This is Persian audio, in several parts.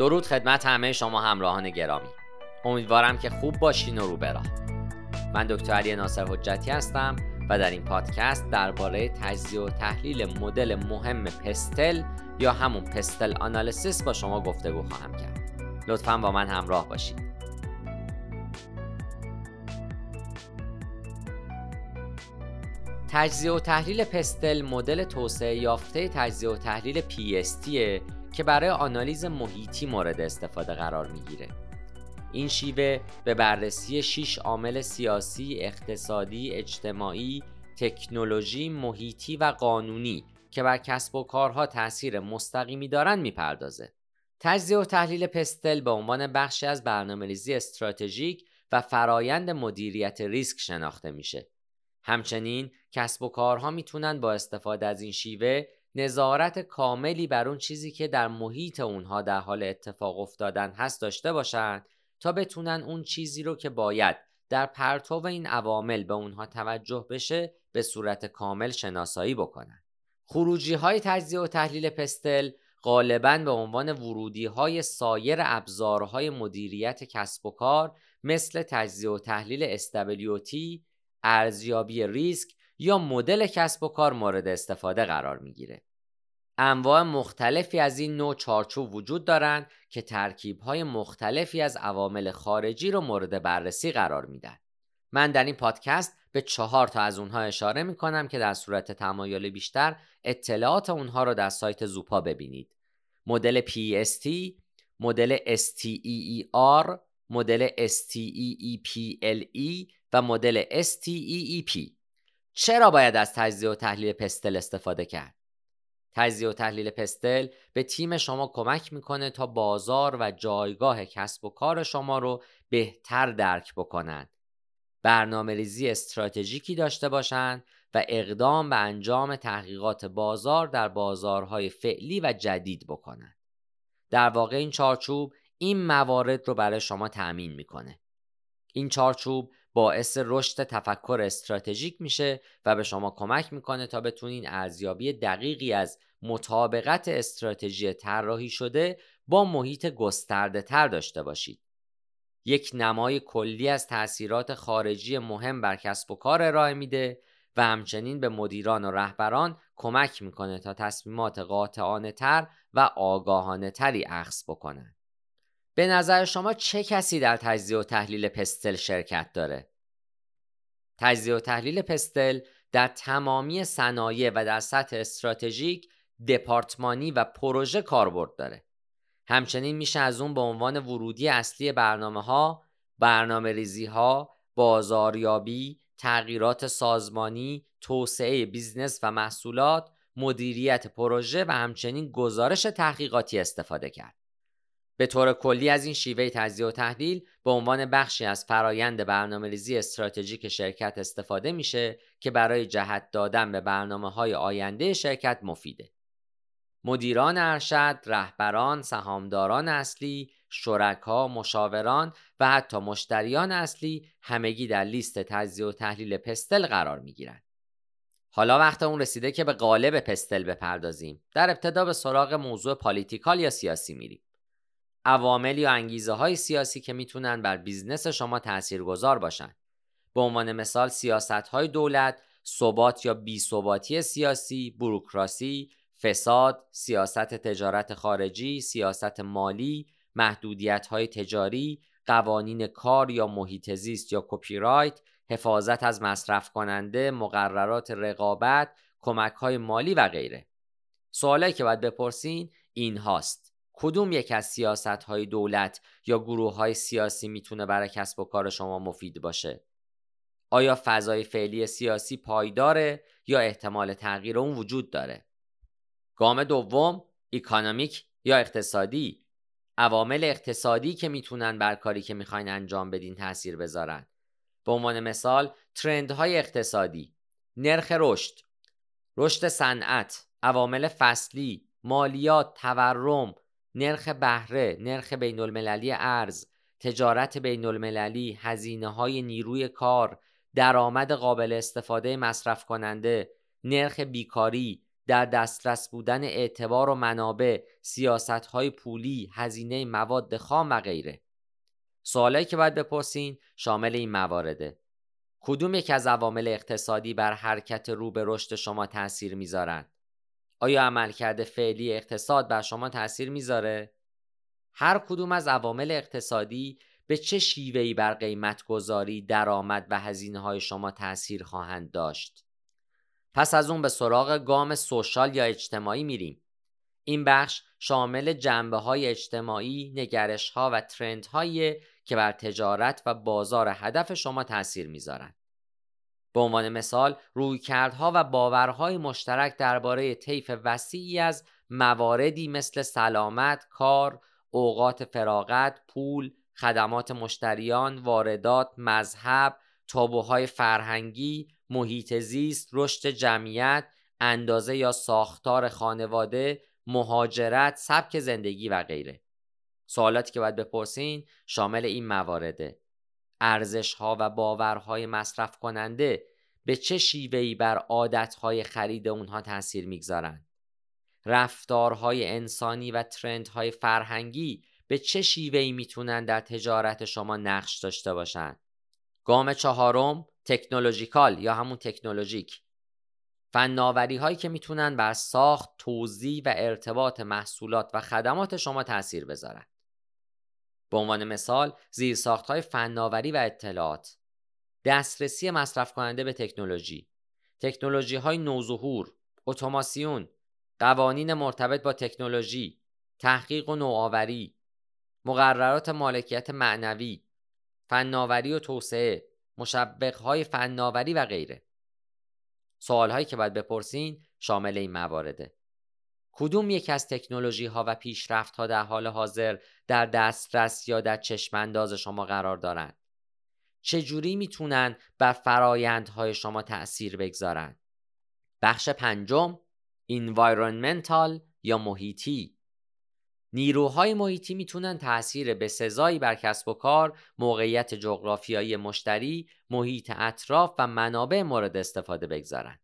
درود خدمت همه شما همراهان گرامی. امیدوارم که خوب باشین و رو براه من دکتر علی ناصر حجتی هستم و در این پادکست درباره تجزیه و تحلیل مدل مهم پستل یا همون پستل آنالیسیس با شما گفتگو خواهم کرد. لطفا با من همراه باشید تجزیه و تحلیل پستل مدل توسعه یافته تجزیه و تحلیل PST که برای آنالیز محیطی مورد استفاده قرار می‌گیره. این شیوه به بررسی 6 عامل سیاسی، اقتصادی، اجتماعی، تکنولوژی، محیطی و قانونی که بر کسب و کارها تاثیر مستقیمی دارند می‌پردازه. تجزیه و تحلیل پستل به عنوان بخشی از برنامه‌ریزی استراتژیک و فرایند مدیریت ریسک شناخته میشه. همچنین کسب و کارها می‌تونن با استفاده از این شیوه نظارت کاملی بر اون چیزی که در محیط اونها در حال اتفاق افتادن هست داشته باشند تا بتونن اون چیزی رو که باید در پرتو این عوامل به اونها توجه بشه به صورت کامل شناسایی بکنن. خروجی های تجزیه و تحلیل پستل غالبا به عنوان ورودی های سایر ابزارهای مدیریت کسب و کار مثل تجزیه و تحلیل استبلیوتی، ارزیابی ریسک یا مدل کسب و کار مورد استفاده قرار می‌گیره. انواع مختلفی از این نوع چارچوب وجود دارند که ترکیب‌های مختلفی از عوامل خارجی رو مورد بررسی قرار میدن. من در این پادکست به چهار تا از اونها اشاره می کنم که در صورت تمایل بیشتر اطلاعات اونها رو در سایت زوپا ببینید. مدل PST، مدل STEER، مدل STEEPLE و مدل STEEP. چرا باید از تجزیه و تحلیل پستل استفاده کرد؟ تجزیه و تحلیل پستل به تیم شما کمک می‌کنه تا بازار و جایگاه کسب و کار شما رو بهتر درک بکنند. برنامه ریزی استراتژیکی داشته باشند و اقدام به انجام تحقیقات بازار در بازارهای فعلی و جدید بکنند. در واقع این چارچوب این موارد رو برای شما تأمین می‌کنه. این چارچوب باعث رشد تفکر استراتژیک میشه و به شما کمک می‌کنه تا بتونین ارزیابی دقیقی از مطابقت استراتژی طراحی شده با محیط گسترده تر داشته باشید. یک نمای کلی از تاثیرات خارجی مهم بر کسب و کار ارائه میده و همچنین به مدیران و رهبران کمک می‌کنه تا تصمیمات قاطعانه تر و آگاهانه تری اخذ بکنن. به نظر شما چه کسی در تجزیه و تحلیل PESTEL شرکت داره؟ تجزیه و تحلیل PESTEL در تمامی صنایع و در سطح استراتژیک، دپارتمانی و پروژه کاربرد داره. همچنین میشه از اون به عنوان ورودی اصلی برنامه ها، برنامه ریزی ها، بازاریابی، تغییرات سازمانی، توسعه business و محصولات، مدیریت پروژه و همچنین گزارش تحقیقاتی استفاده کرد. به طور کلی از این شیوه تجزیه و تحلیل به عنوان بخشی از فرایند برنامه‌ریزی استراتژیک شرکت استفاده میشه که برای جهت دادن به برنامه های آینده شرکت مفیده. مدیران ارشد، رهبران، سهامداران اصلی، شرکا، مشاوران و حتی مشتریان اصلی همگی در لیست تجزیه و تحلیل پستل قرار می گیرند. حالا وقت اون رسیده که به قالب PESTEL بپردازیم. در ابتدا به سراغ موضوع political یا سیاسی میریم. عوامل یا انگیزه های سیاسی که می‌تونن بر business شما تاثیرگذار باشن. به عنوان مثال سیاست های دولت، ثبات یا بیثباتی سیاسی، بروکراسی، فساد، سیاست تجارت خارجی، سیاست مالی، محدودیت های تجاری، قوانین کار یا محیط زیست یا کپی رایت، حفاظت از مصرف کننده، مقررات رقابت، کمک های مالی و غیره. سوالایی که باید بپرسین این هاست. کدوم یک از سیاست های دولت یا گروه های سیاسی می‌تونه برای کسب و کار شما مفید باشه؟ آیا فضای فعلی سیاسی پایداره یا احتمال تغییر اون وجود داره؟ گام دوم اکانومیک یا اقتصادی؟ عوامل اقتصادی که می‌تونن بر کاری که می‌خواین انجام بدین تاثیر بذارن. به عنوان مثال ترندهای اقتصادی. نرخ رشد. رشد صنعت. عوامل فصلی. مالیات تورم. نرخ بهره نرخ بین المللی ارز تجارت بین المللی هزینه های نیروی کار درآمد قابل استفاده مصرف کننده نرخ بیکاری در دسترس بودن اعتبار و منابع، سیاست های پولی، هزینه مواد خام و غیره. سوالایی که باید بپرسین شامل این موارده. کدوم یک از عوامل اقتصادی بر حرکت رو به رشد شما تاثیر می‌ذارن؟ آیا عملکرد فعلی اقتصاد بر شما تاثیر می‌ذاره؟ هر کدوم از عوامل اقتصادی به چه شیوهی بر قیمت گذاری، درآمد و هزینه های شما تاثیر خواهند داشت؟ پس از اون به سراغ گام سوشال یا اجتماعی میریم. این بخش شامل جنبه های اجتماعی، نگرش ها و ترند هایی که بر تجارت و بازار هدف شما تاثیر می‌ذارند. به عنوان مثال رویکردها و باورهای مشترک درباره طیف وسیعی از مواردی مثل سلامت، کار، اوقات فراغت، پول، خدمات مشتریان، واردات، مذهب، تابوهای فرهنگی، محیط زیست، رشد جمعیت، اندازه یا ساختار خانواده، مهاجرت، سبک زندگی و غیره. سوالاتی که باید بپرسین شامل این موارده. ارزش ها و باورهای مصرف کننده به چه شیوهی بر عادتهای خرید اونها تاثیر می‌گذارند؟ رفتارهای انسانی و ترندهای فرهنگی به چه شیوهی می‌تونن در تجارت شما نقش داشته باشند؟ گام چهارم تکنولوژیکال یا همون تکنولوژیک فناوری هایی که می‌تونن بر ساخت، توزیع و ارتباط محصولات و خدمات شما تاثیر بذارن. به عنوان مثال زیرساخت های فناوری و اطلاعات. دسترسی مصرف کننده به تکنولوژی. تکنولوژی های نوظهور اتوماسیون قوانین مرتبط با تکنولوژی تحقیق و نوآوری مقررات مالکیت معنوی فناوری و توسعه های فناوری و غیره. هایی که باید بپرسین شامل این موارده کدوم یک از تکنولوژی ها و پیشرفت ها در حال حاضر در دسترس یا در چشم انداز شما قرار دارند؟ چجوری می‌تونن بر فرایندهای شما تأثیر بگذارن؟ بخش پنجم environmental یا محیطی؟ نیروهای محیطی می‌تونن تأثیر به سزایی بر کسب و کار، موقعیت جغرافیایی مشتری، محیط اطراف و منابع مورد استفاده بگذارن.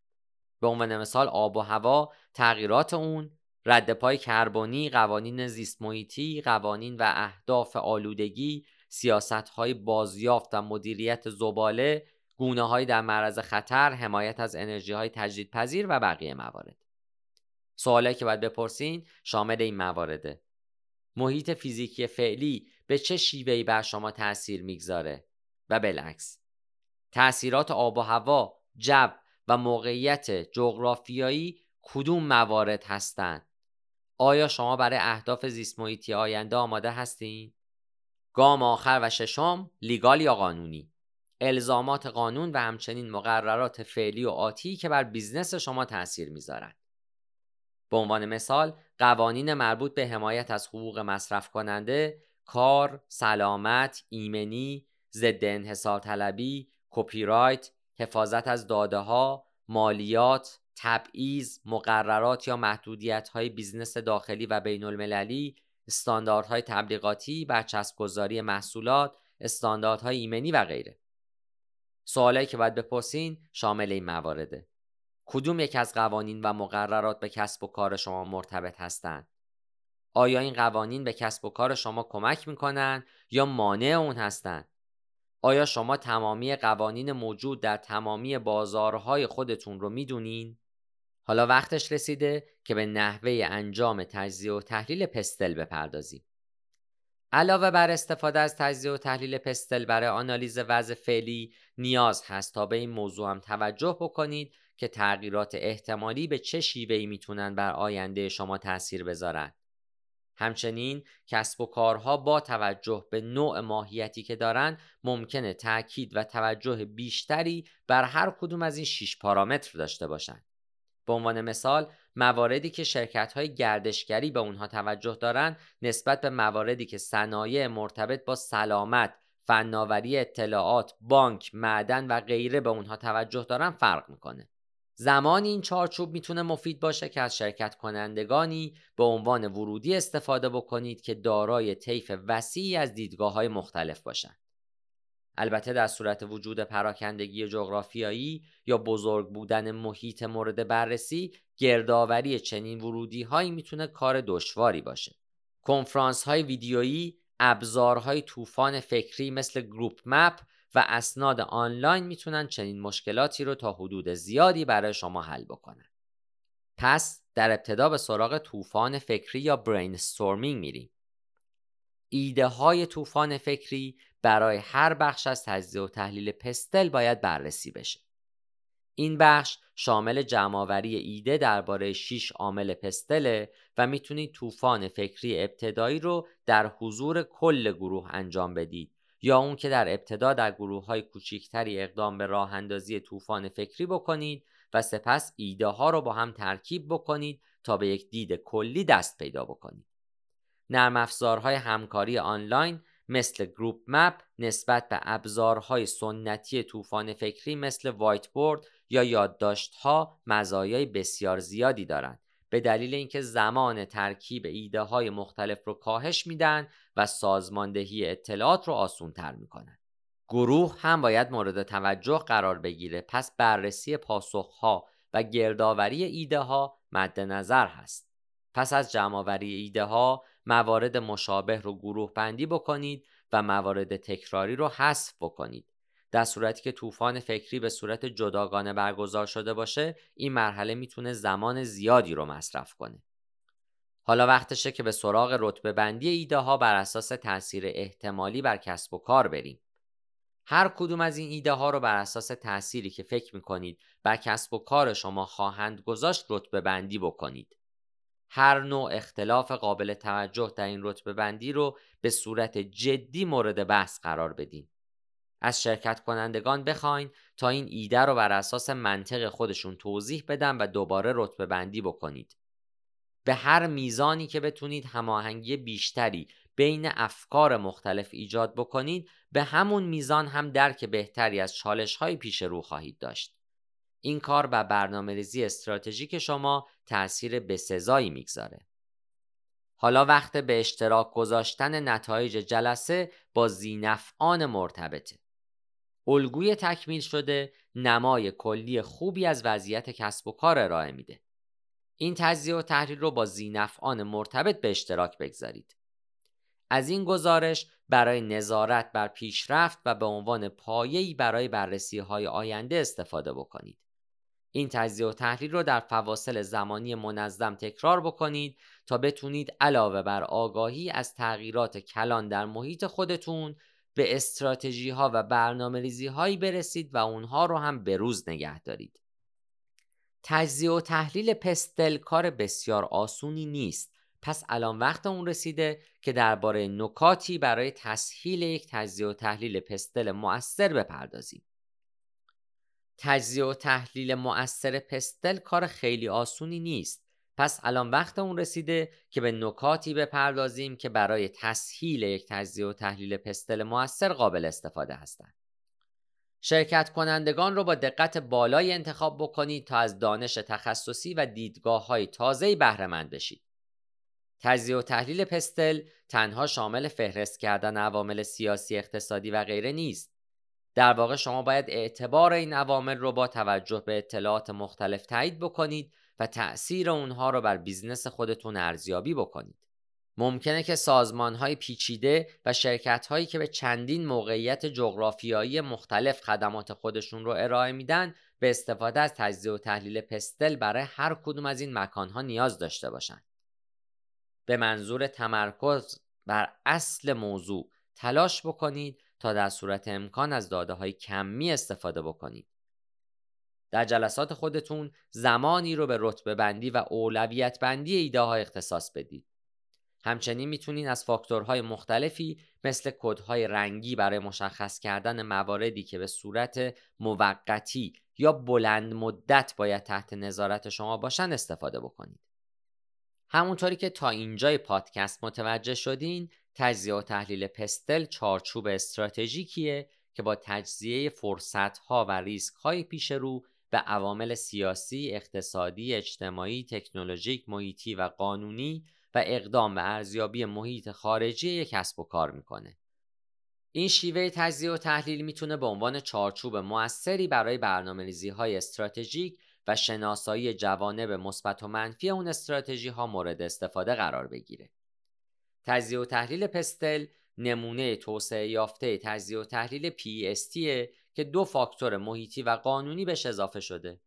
به عنوان مثال آب و هوا، تغییرات اون، رد پای کربنی، قوانین زیست محیطی، قوانین و اهداف آلودگی، سیاست های بازیافت و مدیریت زباله، گونه های در معرض خطر، حمایت از انرژی های تجدیدپذیر و بقیه موارد. سوالایی که باید بپرسین شامل این موارده. محیط فیزیکی فعلی به چه شیوهی بر شما تاثیر می‌گذاره و بالعکس تأثیرات آب و هوا، جو و موقعیت جغرافیایی کدوم موارد هستند؟ آیا شما برای اهداف زیست محیطی آینده آماده هستین؟ گام آخر و ششم legal یا قانونی الزامات قانون و همچنین مقررات فعلی و آتی که بر business شما تاثیر می‌ذارند. به عنوان مثال قوانین مربوط به حمایت از حقوق مصرف کننده، کار، سلامت، ایمنی، ضد انحصار طلبی، کپی رایت، حفاظت از داده ها، مالیات، تبعیض، مقررات یا محدودیت های business داخلی و بین المللی، استانداردهای تبلیغاتی، برچسبگذاری محصولات، استانداردهای ایمنی و غیره. سوالایی که باید بپرسین شامل این موارده. کدوم یک از قوانین و مقررات به کسب و کار شما مرتبط هستند؟ آیا این قوانین به کسب و کار شما کمک می‌کنن یا مانع اون هستند؟ آیا شما تمامی قوانین موجود در تمامی بازارهای خودتون رو می‌دونین؟ حالا وقتش رسیده که به نحوه انجام تجزیه و تحلیل پستل بپردازیم. علاوه بر استفاده از تجزیه و تحلیل پستل برای آنالیز وضع فعلی نیاز هست تا به این موضوع هم توجه بکنید که تغییرات احتمالی به چه شیوهی می‌تونن بر آینده شما تاثیر بذارن. همچنین کسب و کارها با توجه به نوع ماهیتی که دارن ممکنه تاکید و توجه بیشتری بر هر کدوم از این 6 پارامتر داشته باشند. به عنوان مثال مواردی که شرکت های گردشگری به اونها توجه دارند نسبت به مواردی که صنایع مرتبط با سلامت، فناوری اطلاعات، بانک، معدن و غیره به اونها توجه دارن فرق می‌کنه. زمانی این چارچوب می‌تونه مفید باشه که از شرکت کنندگانی به عنوان ورودی استفاده بکنید که دارای طیف وسیعی از دیدگاه های مختلف باشند. البته در صورت وجود پراکندگی جغرافیایی یا بزرگ بودن محیط مورد بررسی گردآوری چنین ورودی هایی می‌تونه کار دشواری باشه کنفرانس های ویدیویی ابزارهای طوفان فکری مثل GroupMap و اسناد آنلاین می‌تونن چنین مشکلاتی رو تا حدود زیادی برای شما حل بکنن. پس در ابتدا به سراغ طوفان فکری یا brainstorming میریم. ایده های طوفان فکری برای هر بخش از تجزیه و تحلیل PESTEL باید بررسی بشه. این بخش شامل جمعآوری ایده درباره 6 عامل PESTEL ـه و می‌تونید طوفان فکری ابتدایی رو در حضور کل گروه انجام بدید. یا اون که در ابتدا در گروه های کوچیکتری اقدام به راه اندازی طوفان فکری بکنید و سپس ایده ها رو با هم ترکیب بکنید تا به یک دید کلی دست پیدا بکنید. نرم افزارهای همکاری آنلاین مثل GroupMap نسبت به ابزارهای سنتی طوفان فکری مثل whiteboard یا یادداشتها مزایای بسیار زیادی دارند به دلیل اینکه زمان ترکیب ایده های مختلف رو کاهش میدن و سازماندهی اطلاعات رو آسون تر می‌کنن. گروه هم باید مورد توجه قرار بگیره پس بررسی پاسخها و گردآوری ایده ها مد نظر هست. پس از جمعآوری ایده ها موارد مشابه رو گروه بندی بکنید و موارد تکراری رو حذف بکنید. در صورتی که طوفان فکری به صورت جداگانه برگزار شده باشه این مرحله می‌تونه زمان زیادی رو مصرف کنه. حالا وقتشه که به سراغ رتبه بندی ایده ها بر اساس تاثیر احتمالی بر کسب و کار بریم. هر کدوم از این ایده ها رو بر اساس تأثیری که فکر می‌کنید بر کسب و کار شما خواهند گذاشت رتبه بندی بکنید. هر نوع اختلاف قابل توجه در این رتبه بندی رو به صورت جدی مورد بحث قرار بدین. از شرکت کنندگان بخواین تا این ایده رو بر اساس منطق خودشون توضیح بدن و دوباره رتبه بندی بکنید. به هر میزانی که بتونید هماهنگی بیشتری بین افکار مختلف ایجاد بکنید به همون میزان هم درک بهتری از چالش های پیش رو خواهید داشت. این کار بر برنامه ریزی استراتژیک شما تأثیر بسزایی می‌گذاره. حالا وقت به اشتراک گذاشتن نتایج جلسه با زینفعان مرتبطه. الگوی تکمیل شده نمای کلی خوبی از وضعیت کسب و کار ارائه میده. این تجزیه و تحلیل رو با زینفعان مرتبط به اشتراک بگذارید. از این گزارش برای نظارت بر پیشرفت و به عنوان پایه‌ای برای بررسی های آینده استفاده بکنید. این تجزیه و تحلیل رو در فواصل زمانی منظم تکرار بکنید تا بتونید علاوه بر آگاهی از تغییرات کلان در محیط خودتون به استراتژی ها و برنامه ریزی هایی برسید و اونها رو هم به روز نگه دارید. تجزیه و تحلیل پستل کار بسیار آسونی نیست پس الان وقت اون رسیده که درباره نکاتی برای تسهیل یک تجزیه و تحلیل پستل مؤثر بپردازیم. تجزیه و تحلیل مؤثر پستل کار خیلی آسونی نیست. پس الان وقت اون رسیده که به نکاتی بپردازیم که برای تسهیل یک تجزیه و تحلیل پستل مؤثر قابل استفاده هستند. شرکت کنندگان رو با دقت بالای انتخاب بکنید تا از دانش تخصصی و دیدگاه های تازه‌ای بهره مند بشید. تجزیه و تحلیل PESTEL تنها شامل فهرست کردن عوامل سیاسی، اقتصادی و غیره نیست. در واقع شما باید اعتبار این عوامل رو با توجه به اطلاعات مختلف تایید بکنید و تأثیر اونها رو بر business خودتون ارزیابی بکنید. ممکنه که سازمان های پیچیده و شرکت هایی که به چندین موقعیت جغرافیایی مختلف خدمات خودشون رو ارائه میدن به استفاده از تجزیه و تحلیل PESTEL برای هر کدوم از این مکان ها نیاز داشته باشند. به منظور تمرکز بر اصل موضوع تلاش بکنید تا در صورت امکان از داده های کمی استفاده بکنید. در جلسات خودتون زمانی رو به رتبه بندی و اولویت بندی ایده ها اختصاص بدید. همچنین می‌تونید از فاکتورهای مختلفی مثل کدهای رنگی برای مشخص کردن مواردی که به صورت موقتی یا بلند مدت باید تحت نظارت شما باشن استفاده بکنید. همونطوری که تا اینجای پادکست متوجه شدین تجزیه و تحلیل پستل چارچوب استراتژیکیه که با تجزیه فرصتها و ریسکهای پیش رو به عوامل سیاسی، اقتصادی، اجتماعی، تکنولوژیک، محیطی و قانونی و اقدام به ارزیابی محیط خارجی یک کسب و کار می‌کنه. این شیوه تجزیه و تحلیل می‌تونه به عنوان چارچوب موثری برای برنامه های استراتژیک و شناسایی جوانب مثبت و منفی اون استراتژی ها مورد استفاده قرار بگیره. تجزیه و تحلیل پستل نمونه توسعه یافته تجزیه و تحلیل PEST که دو فاکتور محیطی و قانونی بهش اضافه شده.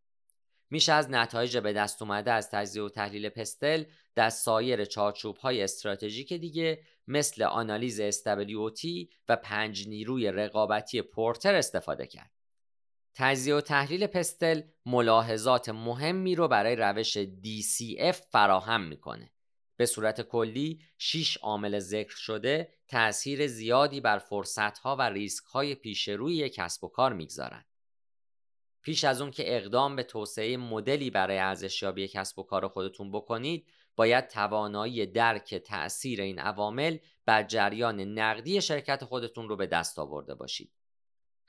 میشه از نتایج به دست اومده از تجزیه و تحلیل پستل در سایر چارچوب های استراتژیک دیگه مثل آنالیز SWOT و پنج نیروی رقابتی پورتر استفاده کرد. تجزیه و تحلیل پستل ملاحظات مهمی رو برای روش DCF فراهم می‌کنه. به صورت کلی 6 عامل ذکر شده تأثیر زیادی بر فرصتها و ریسکهای پیش روی کسب و کار می‌گذارند. پیش از اون که اقدام به توسعه مدلی برای ارزشیابی کسب و کار خودتون بکنید باید توانایی درک تأثیر این عوامل بر جریان نقدی شرکت خودتون رو به دست آورده باشید.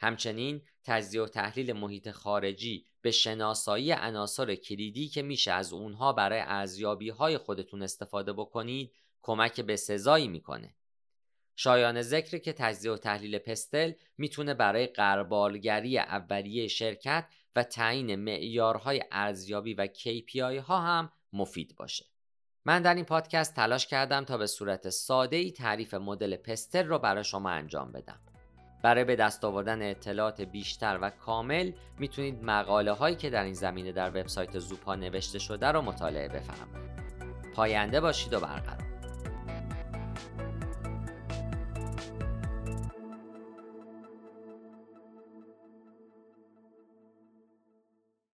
همچنین تجزیه و تحلیل محیط خارجی به شناسایی عناصر کلیدی که میشه از اونها برای ارزیابی های خودتون استفاده بکنید کمک به سزایی می‌کنه. شایان ذکر که تجزیه و تحلیل پستل می‌تونه برای قربالگری اولیه شرکت و تعیین معیارهای ارزیابی و KPI ها هم مفید باشه. من در این پادکست تلاش کردم تا به صورت ساده ای تعریف مدل پستل رو برای شما انجام بدم. برای به دست آوردن اطلاعات بیشتر و کامل می‌تونید مقاله هایی که در این زمینه در وبسایت زوپا نوشته شده رو مطالعه بفرمایید. پاینده باشید و برقرار